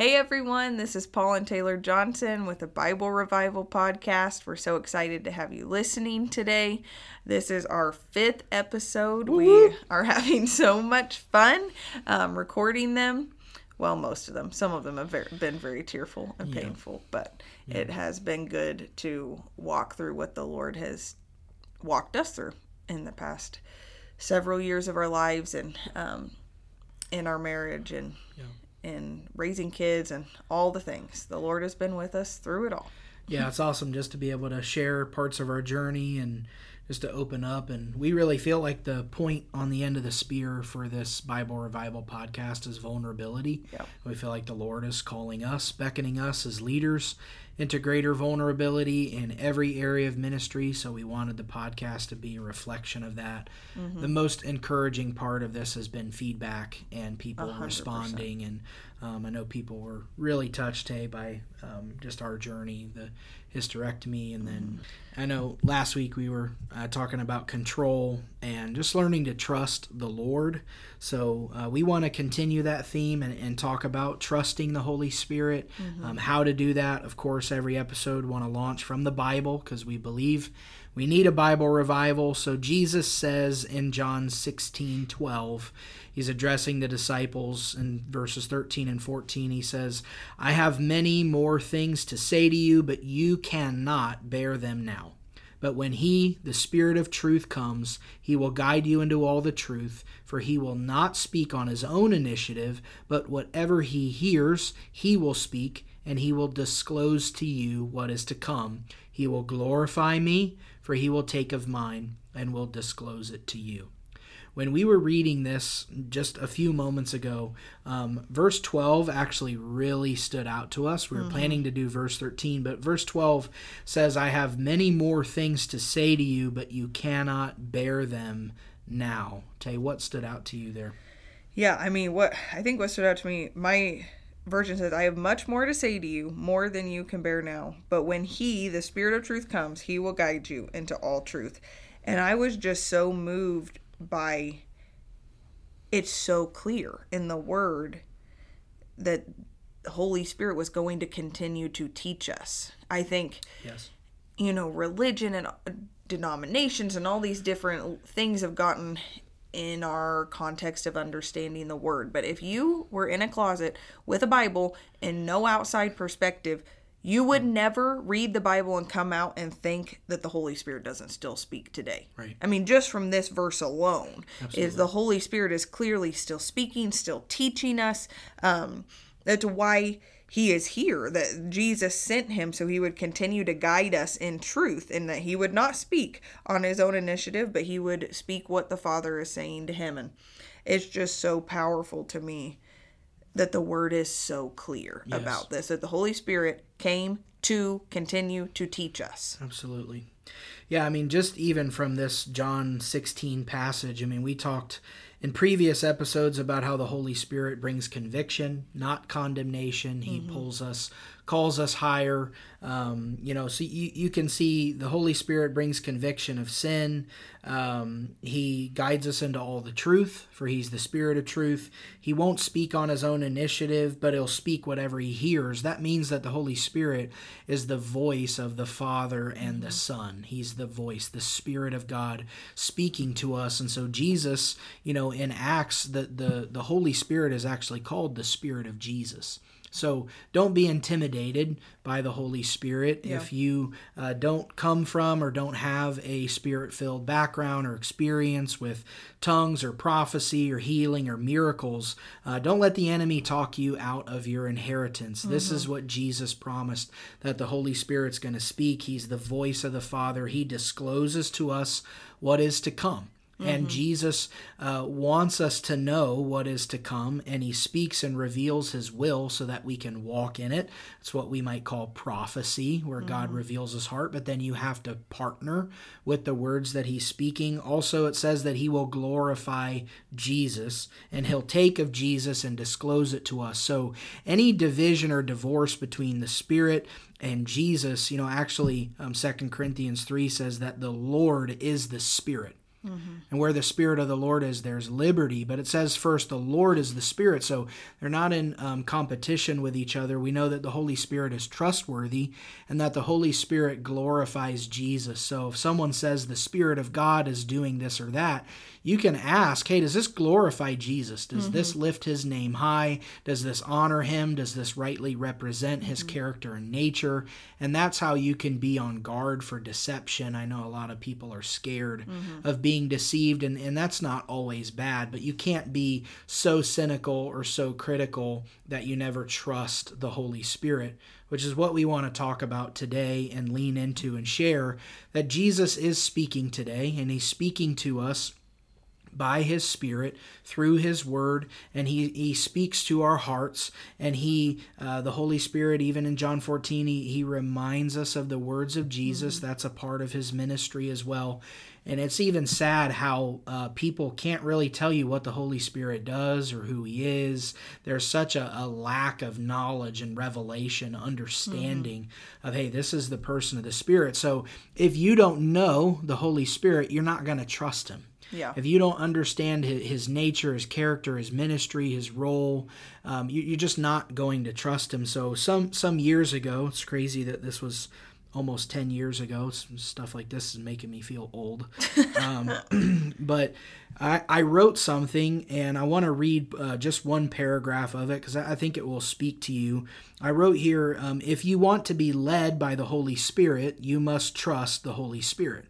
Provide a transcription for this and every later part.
Hey everyone, this is Paul and Taylor Johnson with the Bible Revival Podcast. We're so excited to have you listening today. This is our fifth episode. Woo-woo. We are having so much fun um, recording them. Well, most of them. Some of them have ver- been very tearful and Yeah. painful, but it has been good to walk through what the Lord has walked us through in the past several years of our lives and um, in our marriage and and raising kids and all the things. The Lord has been with us through it all. yeah, it's awesome just to be able to share parts of our journey and just to open up. And we really feel like the point on the end of the spear for this Bible Revival podcast is vulnerability. Yep. We feel like the Lord is calling us, beckoning us as leaders into greater vulnerability in every area of ministry. So we wanted the podcast to be a reflection of that. Mm-hmm. The most encouraging part of this has been feedback and people A hundred responding. And um, I know people were really touched, hey, by um, just our journey, the hysterectomy. And then I know last week we were uh, talking about control and just learning to trust the Lord. So uh, we want to continue that theme and, and talk about trusting the Holy Spirit, um, how to do that. Of course, every episode want to launch from the Bible because we believe we need a Bible revival. So Jesus says in John 16 12, he's addressing the disciples in verses 13 and 14. He says, I have many more things to say to you, but you cannot bear them now. But when he, the Spirit of truth, comes, he will guide you into all the truth, for he will not speak on his own initiative, but whatever he hears, he will speak, and he will disclose to you what is to come. He will glorify me, for he will take of mine and will disclose it to you when we were reading this just a few moments ago, um, verse 12 actually really stood out to us. We were planning to do verse 13, but verse 12 says, I have many more things to say to you, but you cannot bear them now. Tay, what stood out to you there? Yeah, I mean, what I think what stood out to me, my version says, I have much more to say to you, more than you can bear now. But when He, the Spirit of truth, comes, He will guide you into all truth. And I was just so moved by it's so clear in the Word that the Holy Spirit was going to continue to teach us. I think Yes. you know, religion and uh, denominations and all these different things have gotten in our context of understanding the word. But if you were in a closet with a Bible and no outside perspective, you would never read the Bible and come out and think that the Holy Spirit doesn't still speak today. Right. I mean, just from this verse alone, is the Holy Spirit is clearly still speaking, still teaching us. Um, that's why he is here. That Jesus sent him so he would continue to guide us in truth, and that he would not speak on his own initiative, but he would speak what the Father is saying to him. And it's just so powerful to me that the word is so clear Yes. about this. That the Holy Spirit came to continue to teach us. Absolutely. Yeah, I mean, just even from this John 16 passage, I mean, we talked in previous episodes about how the Holy Spirit brings conviction, not condemnation. He mm-hmm. pulls us, calls us higher. Um, you know, so you, you can see the Holy Spirit brings conviction of sin. Um, he guides us into all the truth, for He's the Spirit of truth. He won't speak on His own initiative, but He'll speak whatever He hears. That means that the Holy Spirit is the voice of the Father and the Son. He's the voice, the Spirit of God speaking to us. And so Jesus, you know, in Acts, the the, the Holy Spirit is actually called the Spirit of Jesus. So don't be intimidated by the Holy Spirit if you uh, don't come from or don't have a spirit filled background or experience with tongues or prophecy or healing or miracles. Uh, don't let the enemy talk you out of your inheritance. This is what Jesus promised that the Holy Spirit's going to speak. He's the voice of the Father, He discloses to us what is to come. And Jesus uh, wants us to know what is to come, and he speaks and reveals his will so that we can walk in it. It's what we might call prophecy, where God reveals his heart, but then you have to partner with the words that he's speaking. Also, it says that he will glorify Jesus, and he'll take of Jesus and disclose it to us. So, any division or divorce between the Spirit and Jesus, you know, actually, um, 2 Corinthians 3 says that the Lord is the Spirit. Mm-hmm. And where the Spirit of the Lord is, there's liberty. But it says first, the Lord is the Spirit. So they're not in um, competition with each other. We know that the Holy Spirit is trustworthy and that the Holy Spirit glorifies Jesus. So if someone says the Spirit of God is doing this or that, you can ask, hey, does this glorify Jesus? Does mm-hmm. this lift his name high? Does this honor him? Does this rightly represent his mm-hmm. character and nature? And that's how you can be on guard for deception. I know a lot of people are scared mm-hmm. of being deceived, and, and that's not always bad, but you can't be so cynical or so critical that you never trust the Holy Spirit which is what we want to talk about today and lean into and share that Jesus is speaking today, and He's speaking to us by his spirit through his word and he, he speaks to our hearts and he uh, the holy spirit even in john 14 he, he reminds us of the words of jesus. Mm-hmm. that's a part of his ministry as well. And it's even sad how uh, people can't really tell you what the holy spirit does or who he is. There's such a, a lack of knowledge and revelation understanding mm-hmm. of hey this is the person of the spirit. So if you don't know the holy spirit you're not going to trust him yeah. If you don't understand his, his nature, his character, his ministry, his role, um, you, are just not going to trust him. So some some years ago, it's crazy that this was almost 10 years ago. Stuff like this is making me feel old. Um, but I, I, wrote something and I want to read uh, just one paragraph of it because I, I, think it will speak to you. I wrote here um, if you want to be led by the Holy Spirit, you must trust the Holy Spirit.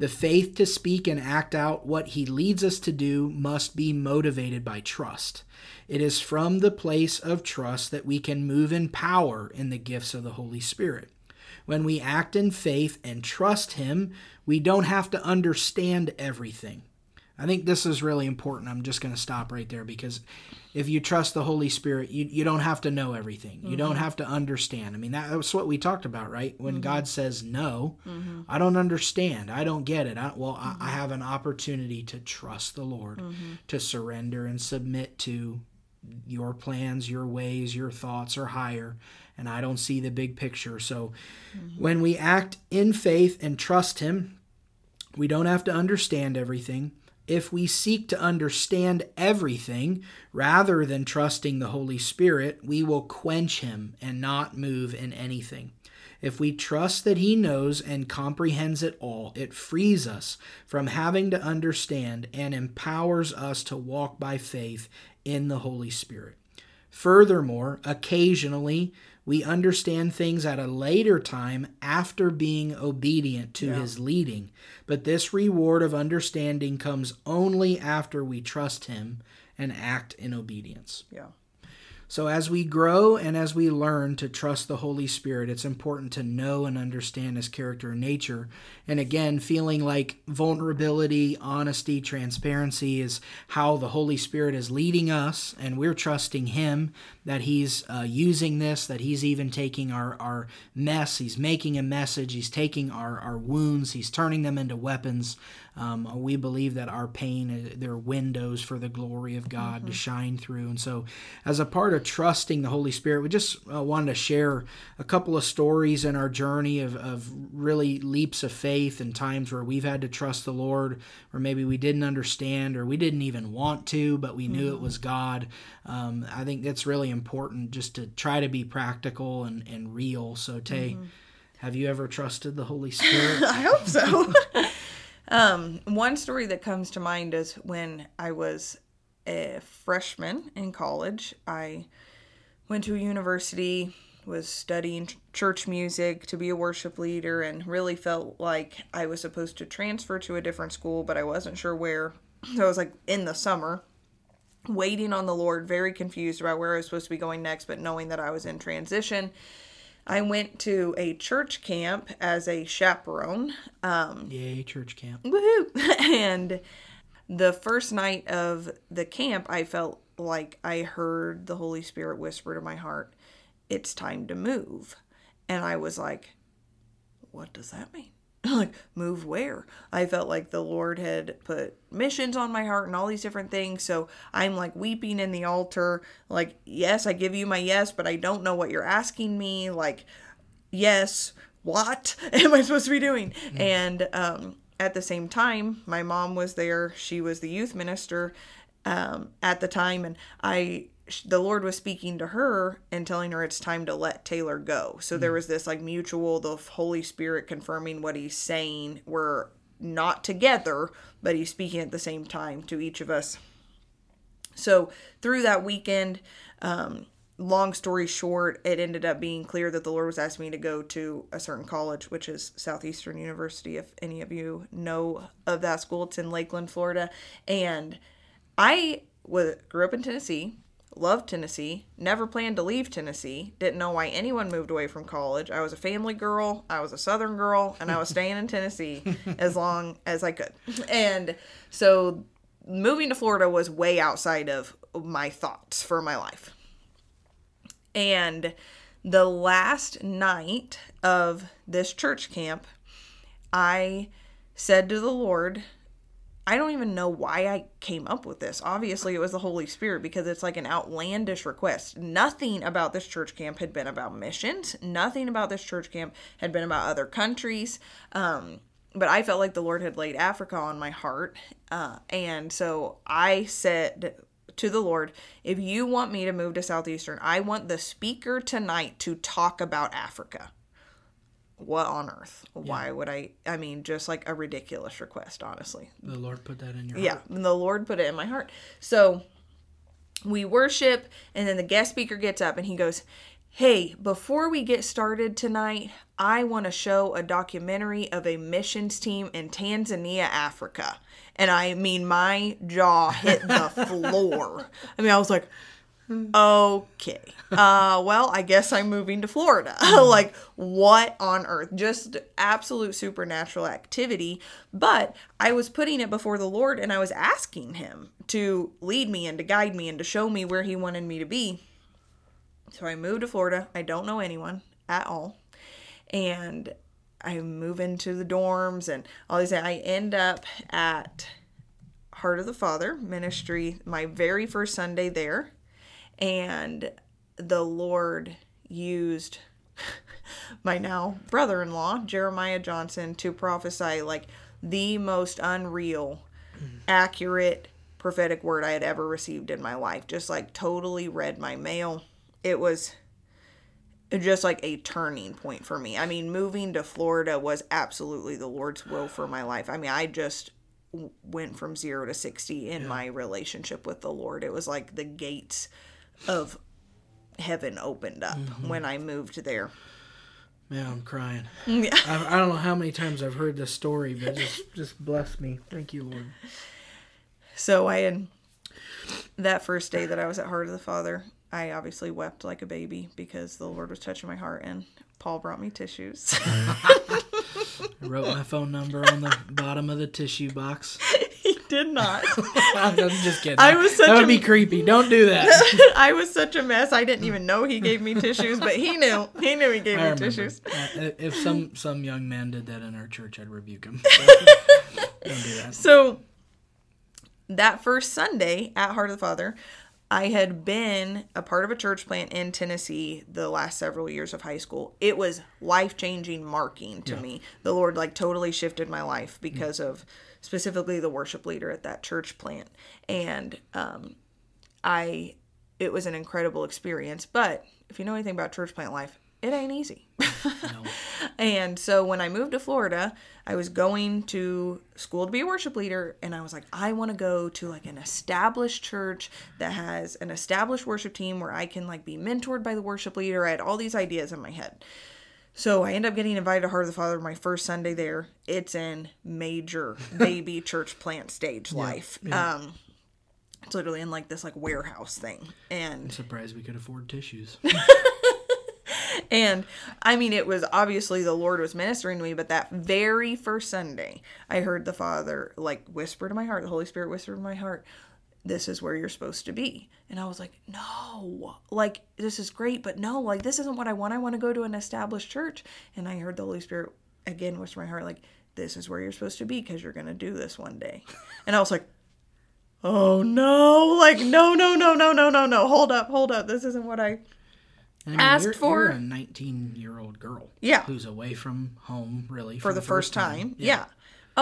The faith to speak and act out what he leads us to do must be motivated by trust. It is from the place of trust that we can move in power in the gifts of the Holy Spirit. When we act in faith and trust Him, we don't have to understand everything. I think this is really important. I'm just going to stop right there because if you trust the Holy Spirit, you, you don't have to know everything. You mm-hmm. don't have to understand. I mean, that, that's what we talked about, right? When mm-hmm. God says no, mm-hmm. I don't understand. I don't get it. I, well, I, I, mm-hmm. have an opportunity to trust the Lord, mm-hmm. to surrender and submit to your plans, your ways, your thoughts are higher. And I don't see the big picture. So mm-hmm. when we act in faith and trust Him, we don't have to understand everything if we seek to understand everything rather than trusting the Holy Spirit, we will quench him and not move in anything. If we trust that He knows and comprehends it all, it frees us from having to understand and empowers us to walk by faith in the Holy Spirit. Furthermore, occasionally we understand things at a later time after being obedient to yeah. his leading. But this reward of understanding comes only after we trust him and act in obedience. Yeah. So, as we grow and as we learn to trust the Holy Spirit, it's important to know and understand His character and nature. And again, feeling like vulnerability, honesty, transparency is how the Holy Spirit is leading us, and we're trusting Him that He's uh, using this, that He's even taking our, our mess, He's making a message, He's taking our, our wounds, He's turning them into weapons. Um, we believe that our pain, uh, they're windows for the glory of God mm-hmm. to shine through. And so, as a part of trusting the Holy Spirit, we just uh, wanted to share a couple of stories in our journey of, of really leaps of faith and times where we've had to trust the Lord, or maybe we didn't understand, or we didn't even want to, but we knew mm-hmm. it was God. Um, I think that's really important just to try to be practical and, and real. So, Tay, mm-hmm. have you ever trusted the Holy Spirit? I hope so. Um, one story that comes to mind is when I was a freshman in college. I went to a university, was studying church music to be a worship leader, and really felt like I was supposed to transfer to a different school, but I wasn't sure where. So I was like in the summer, waiting on the Lord, very confused about where I was supposed to be going next, but knowing that I was in transition. I went to a church camp as a chaperone. Um, Yay, church camp. Woohoo! and the first night of the camp, I felt like I heard the Holy Spirit whisper to my heart, It's time to move. And I was like, What does that mean? Like move where i felt like the lord had put missions on my heart and all these different things so i'm like weeping in the altar like yes i give you my yes but i don't know what you're asking me like yes what am i supposed to be doing mm. and um at the same time, my mom was there. She was the youth minister um, at the time, and I the Lord was speaking to her and telling her it's time to let Taylor go. So there was this like mutual, the Holy Spirit confirming what he's saying. We're not together, but he's speaking at the same time to each of us. So through that weekend, um, long story short, it ended up being clear that the Lord was asking me to go to a certain college, which is Southeastern University. If any of you know of that school, it's in Lakeland, Florida. And I was, grew up in Tennessee, loved Tennessee, never planned to leave Tennessee, didn't know why anyone moved away from college. I was a family girl, I was a Southern girl, and I was staying in Tennessee as long as I could. And so moving to Florida was way outside of my thoughts for my life. And the last night of this church camp, I said to the Lord, I don't even know why I came up with this. Obviously, it was the Holy Spirit because it's like an outlandish request. Nothing about this church camp had been about missions. Nothing about this church camp had been about other countries. Um, but I felt like the Lord had laid Africa on my heart. Uh, and so I said to the Lord, if you want me to move to Southeastern, I want the speaker tonight to talk about Africa. What on earth? Why would I? I mean, just like a ridiculous request, honestly. The Lord put that in your Yeah, heart. Yeah, the Lord put it in my heart. So we worship, and then the guest speaker gets up and he goes, Hey, before we get started tonight, I want to show a documentary of a missions team in Tanzania, Africa. And I mean, my jaw hit the floor. I mean, I was like, okay. Uh well i guess i'm moving to florida. Like what on earth? Just absolute supernatural activity. But i was putting it before the lord and i was asking him to lead me and to guide me and to show me where he wanted me to be. So i moved to florida. I don't know anyone at all. And i move into the dorms and all these i end up at heart of the father ministry my very first sunday there and the Lord used my now brother in law, Jeremiah Johnson, to prophesy like the most unreal, mm-hmm. accurate prophetic word I had ever received in my life. Just like totally read my mail. It was just like a turning point for me. I mean, moving to Florida was absolutely the Lord's will for my life. I mean, I just went from zero to 60 in my relationship with the Lord. It was like the gates of heaven opened up mm-hmm. when I moved there. Yeah, I'm crying. Yeah. I, I don't know how many times I've heard this story, but just just bless me. Thank you, Lord. So I had that first day that I was at Heart of the Father, I obviously wept like a baby because the Lord was touching my heart and Paul brought me tissues. I wrote my phone number on the bottom of the tissue box. did not. I'm just kidding. I was such that would a- be creepy. Don't do that. I was such a mess. I didn't even know he gave me tissues, but he knew. He knew he gave I me remember. tissues. Uh, if some some young man did that in our church, I'd rebuke him. Don't do that. So that first Sunday at Heart of the Father, I had been a part of a church plant in Tennessee the last several years of high school. It was life changing, marking to me. The Lord like totally shifted my life because of specifically the worship leader at that church plant, and um, I it was an incredible experience. But if you know anything about church plant life, it ain't easy. And so when I moved to Florida, I was going to school to be a worship leader and I was like, I want to go to like an established church that has an established worship team where I can like be mentored by the worship leader. I had all these ideas in my head. So I end up getting invited to Heart of the Father my first Sunday there. It's in major baby church plant stage life. Um it's literally in like this like warehouse thing. And I'm surprised we could afford tissues. And I mean, it was obviously the Lord was ministering to me, but that very first Sunday, I heard the Father like whisper to my heart, the Holy Spirit whisper to my heart, this is where you're supposed to be. And I was like, no, like, this is great, but no, like, this isn't what I want. I want to go to an established church. And I heard the Holy Spirit again whisper to my heart, like, this is where you're supposed to be because you're going to do this one day. And I was like, oh no, like, no, no, no, no, no, no, no, hold up, hold up. This isn't what I I mean, Asked you're, for- you're a 19 year old girl. Yeah. Who's away from home, really. for the first time. Yeah.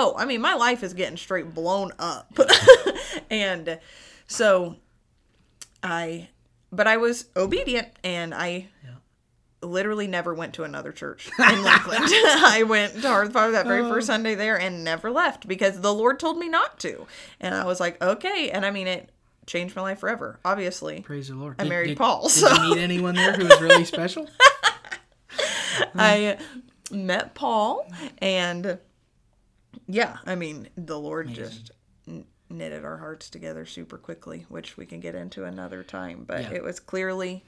Oh, I mean, my life is getting straight blown up. and so I, but I was obedient and I literally never went to another church in Lakeland. I went to Heart of Father that very Oh. first Sunday there and never left because the Lord told me not to. And I was like, okay. And I mean, it changed my life forever, obviously. Praise the Lord. I married did, Paul, Did so- you meet anyone there who was really special? I met Paul and yeah, I mean, the Lord just knitted our hearts together super quickly, which we can get into another time, but Yeah. it was clearly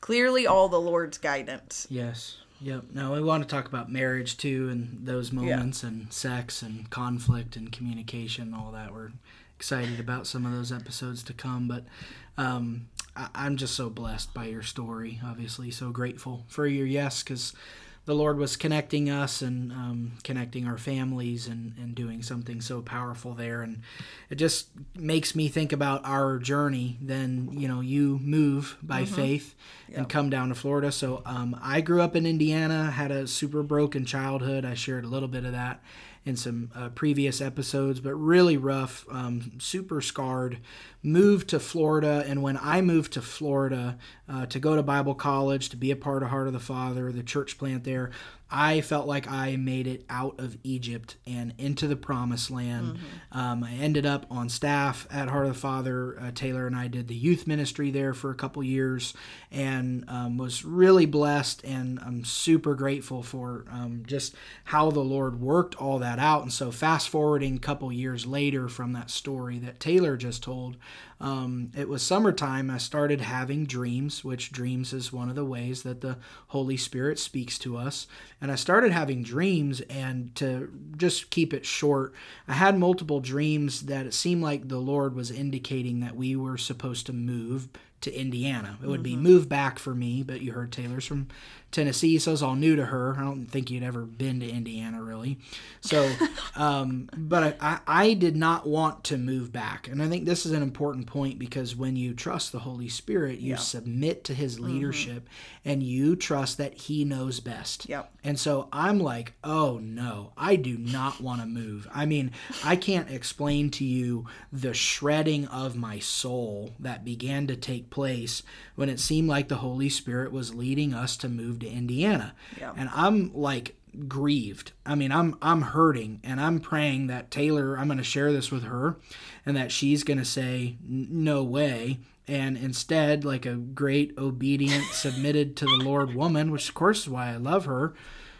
clearly all the Lord's guidance. Yes. Yep. Now we want to talk about marriage too, and those moments, and sex, and conflict, and communication, all that. We're excited about some of those episodes to come, but um, I- I'm just so blessed by your story. Obviously, so grateful for your yes, because the Lord was connecting us and um, connecting our families and, and doing something so powerful there. And it just makes me think about our journey. Then, you know, you move by faith and come down to Florida. So um, I grew up in Indiana, had a super broken childhood. I shared a little bit of that in some uh, previous episodes, but really rough, um, super scarred. Moved to Florida, and when I moved to Florida uh, to go to Bible college, to be a part of Heart of the Father, the church plant there, I felt like I made it out of Egypt and into the promised land. Um, I ended up on staff at Heart of the Father. Uh, Taylor and I did the youth ministry there for a couple years and um, was really blessed. And I'm super grateful for um, just how the Lord worked all that out. And so, fast forwarding a couple years later from that story that Taylor just told, um, it was summertime. I started having dreams, which dreams is one of the ways that the Holy Spirit speaks to us. And I started having dreams, and to just keep it short, I had multiple dreams that it seemed like the Lord was indicating that we were supposed to move to Indiana. It would be move back for me, but you heard Taylor's from Tennessee, so it's all new to her. I don't think you'd ever been to Indiana really. So, um, but I, I, I did not want to move back. And I think this is an important point because when you trust the Holy Spirit, you submit to his leadership and you trust that he knows best. Yep. And so I'm like, oh no, I do not want to move. I mean, I can't explain to you the shredding of my soul that began to take place when it seemed like the Holy Spirit was leading us to move to Indiana. Yeah. And I'm like grieved. I mean, I'm I'm hurting and I'm praying that Taylor, I'm going to share this with her and that she's going to say no way and instead like a great obedient submitted to the Lord woman, which of course is why I love her.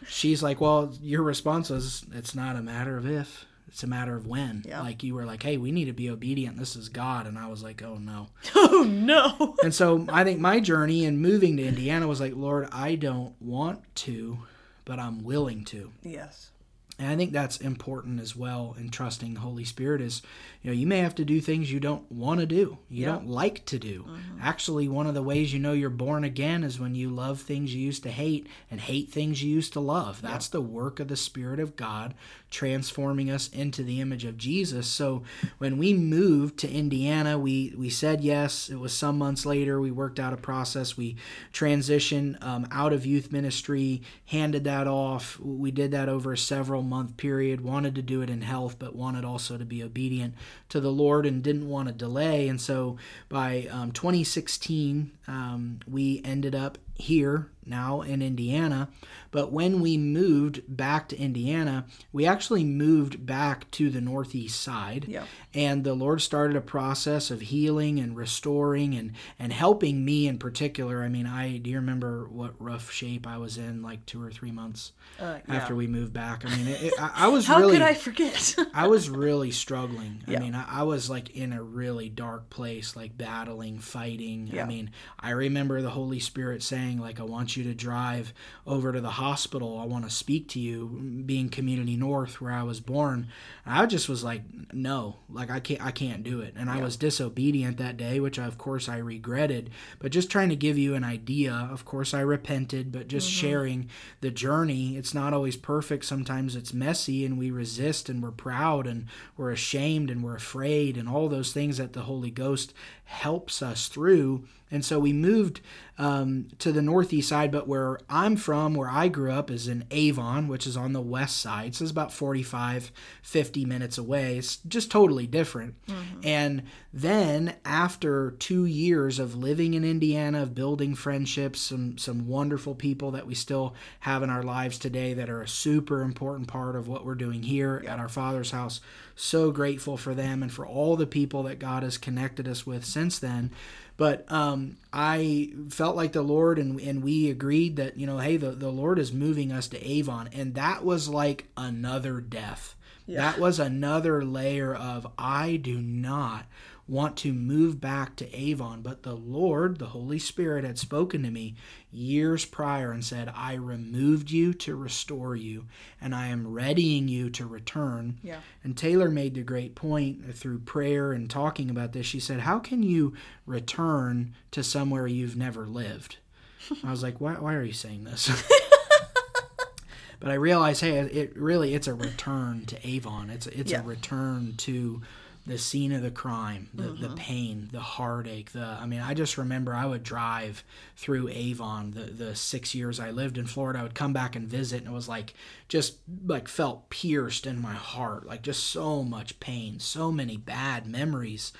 She's like, "Well, your response was it's not a matter of if, it's a matter of when." Yeah. Like you were like, "Hey, we need to be obedient. This is God." And I was like, "Oh no." Oh no. And so I think my journey in moving to Indiana was like, Lord, I don't want to, but I'm willing to. Yes. And I think that's important as well in trusting the Holy Spirit is, you know, you may have to do things you don't want to do, you Yeah. don't like to do. Mm-hmm. Actually, one of the ways you know you're born again is when you love things you used to hate and hate things you used to love. That's the work of the Spirit of God transforming us into the image of Jesus. So when we moved to Indiana, we we said yes. It was some months later we worked out a process. We transitioned um, out of youth ministry, handed that off. We did that over a several month period. Wanted to do it in health, but wanted also to be obedient to the Lord and didn't want to delay. And so by um, 2016, um, we ended up here now in Indiana. But when we moved back to Indiana, we actually moved back to the northeast side. Yeah. And the Lord started a process of healing and restoring and, and helping me in particular. I mean, I do you remember what rough shape I was in like two or three months Uh, yeah. after we moved back? I mean, it, it- I, I was How really could I forget? I was really struggling. I mean, I, I was like in a really dark place, like battling, fighting. I mean, I remember the Holy Spirit saying, like, I want you to drive over to the hospital. I want to speak to you, being Community North, where I was born. I just was like, no, like I can't, I can't do it. And I was disobedient that day, which of course I regretted. But just trying to give you an idea. Of course, I repented, but just mm-hmm. sharing the journey. It's not always perfect. Sometimes it's messy, and we resist, and we're proud, and we're ashamed, and we're afraid, and all those things that the Holy Ghost helps us through. And so we moved um, to the northeast side, but where I'm from, where I grew up, is in Avon, which is on the west side. So it's about 45, 50 minutes away. It's just totally different. Mm-hmm. And then after two years of living in Indiana, of building friendships, some, some wonderful people that we still have in our lives today that are a super important part of what we're doing here at our Father's house. So grateful for them and for all the people that God has connected us with since then. But um, I felt like the Lord, and, and we agreed that, you know, hey, the, the Lord is moving us to Avon. And that was like another death. Yeah. That was another layer of, I do not want to move back to Avon. But the Lord, the Holy Spirit, had spoken to me years prior and said, I removed you to restore you, and I am readying you to return. Yeah. And Taylor made the great point through prayer and talking about this. She said, How can you return to somewhere you've never lived? I was like, Why, why are you saying this? but I realized, hey, it really it's a return to Avon. It's it's yeah. a return to the scene of the crime, the, mm-hmm. the pain, the heartache. The I mean, I just remember I would drive through Avon the the six years I lived in Florida. I would come back and visit, and it was like just like felt pierced in my heart, like just so much pain, so many bad memories.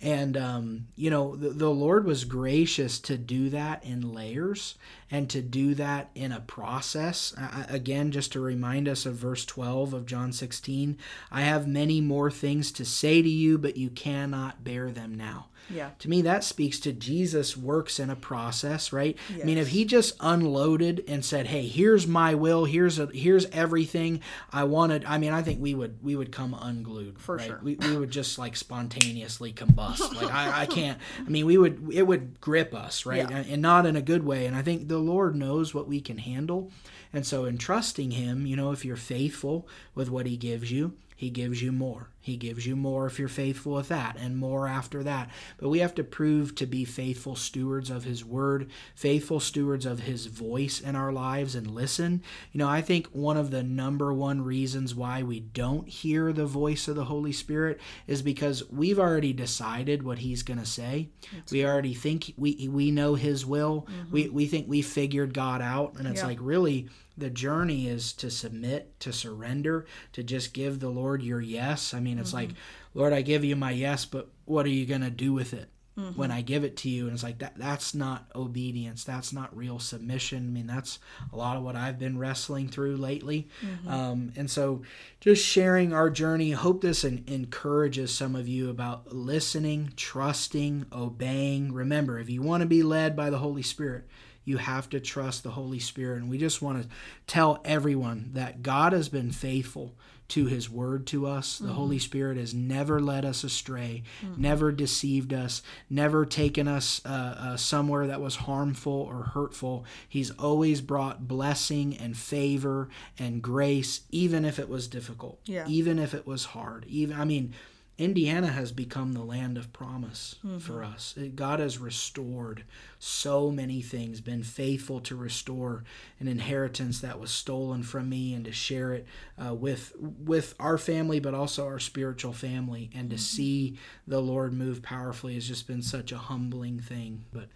And, um, you know, the, the Lord was gracious to do that in layers and to do that in a process. Uh, again, just to remind us of verse 12 of John 16 I have many more things to say to you, but you cannot bear them now. Yeah. To me, that speaks to Jesus' works in a process, right? Yes. I mean, if he just unloaded and said, "Hey, here's my will. Here's a here's everything I wanted," I mean, I think we would we would come unglued. For right? sure. We, we would just like spontaneously combust. like I, I can't. I mean, we would it would grip us, right? Yeah. And, and not in a good way. And I think the Lord knows what we can handle. And so, in trusting Him, you know, if you're faithful with what He gives you, he gives you more. He gives you more if you're faithful with that, and more after that. But we have to prove to be faithful stewards of His Word, faithful stewards of His voice in our lives, and listen. You know, I think one of the number one reasons why we don't hear the voice of the Holy Spirit is because we've already decided what He's going to say. That's we already think we we know His will. Mm-hmm. We we think we figured God out, and it's yeah. like really the journey is to submit, to surrender, to just give the Lord your yes. I mean, it's mm-hmm. like, Lord, I give you my yes, but what are you going to do with it? Mm-hmm. when I give it to you. And it's like that that's not obedience. That's not real submission. I mean, that's a lot of what I've been wrestling through lately. Mm-hmm. Um, and so just sharing our journey, hope this encourages some of you about listening, trusting, obeying. Remember, if you want to be led by the Holy Spirit, you have to trust the Holy Spirit. And we just want to tell everyone that God has been faithful to his word to us. The mm-hmm. Holy Spirit has never led us astray, mm-hmm. never deceived us, never taken us uh, uh, somewhere that was harmful or hurtful. He's always brought blessing and favor and grace, even if it was difficult, yeah. even if it was hard. Even I mean, Indiana has become the land of promise mm-hmm. for us. God has restored so many things, been faithful to restore an inheritance that was stolen from me and to share it uh, with with our family, but also our spiritual family. And to mm-hmm. see the Lord move powerfully has just been such a humbling thing. But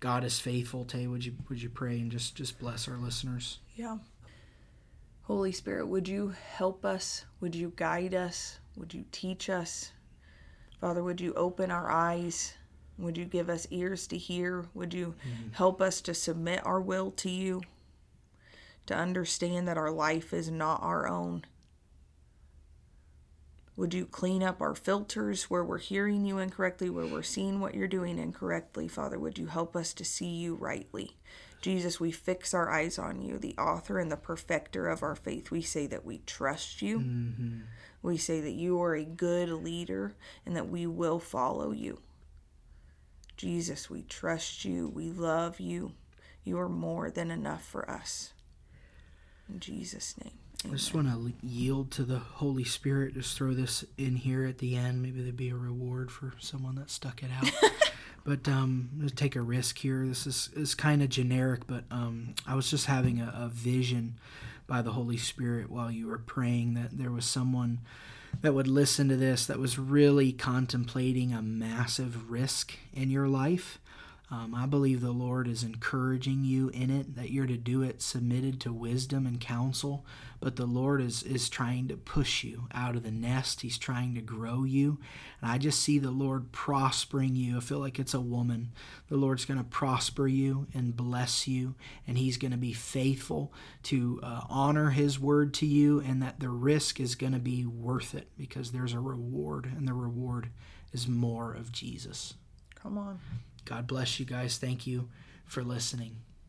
God is faithful. Tay, would you would you pray and just just bless our listeners? Yeah. Holy Spirit, would you help us? Would you guide us? Would you teach us? Father, would you open our eyes? Would you give us ears to hear? Would you mm-hmm. help us to submit our will to you? To understand that our life is not our own? Would you clean up our filters where we're hearing you incorrectly, where we're seeing what you're doing incorrectly? Father, would you help us to see you rightly? Jesus, we fix our eyes on you, the author and the perfecter of our faith. We say that we trust you. Mm-hmm. We say that you are a good leader and that we will follow you. Jesus, we trust you. We love you. You are more than enough for us. In Jesus' name. Amen. I just want to yield to the Holy Spirit. Just throw this in here at the end. Maybe there'd be a reward for someone that stuck it out. but um, gonna take a risk here. This is is kind of generic, but um, I was just having a, a vision by the Holy Spirit while you were praying that there was someone that would listen to this that was really contemplating a massive risk in your life. Um, I believe the Lord is encouraging you in it, that you're to do it submitted to wisdom and counsel. But the Lord is, is trying to push you out of the nest. He's trying to grow you. And I just see the Lord prospering you. I feel like it's a woman. The Lord's going to prosper you and bless you. And He's going to be faithful to uh, honor His word to you. And that the risk is going to be worth it because there's a reward. And the reward is more of Jesus. Come on. God bless you guys. Thank you for listening.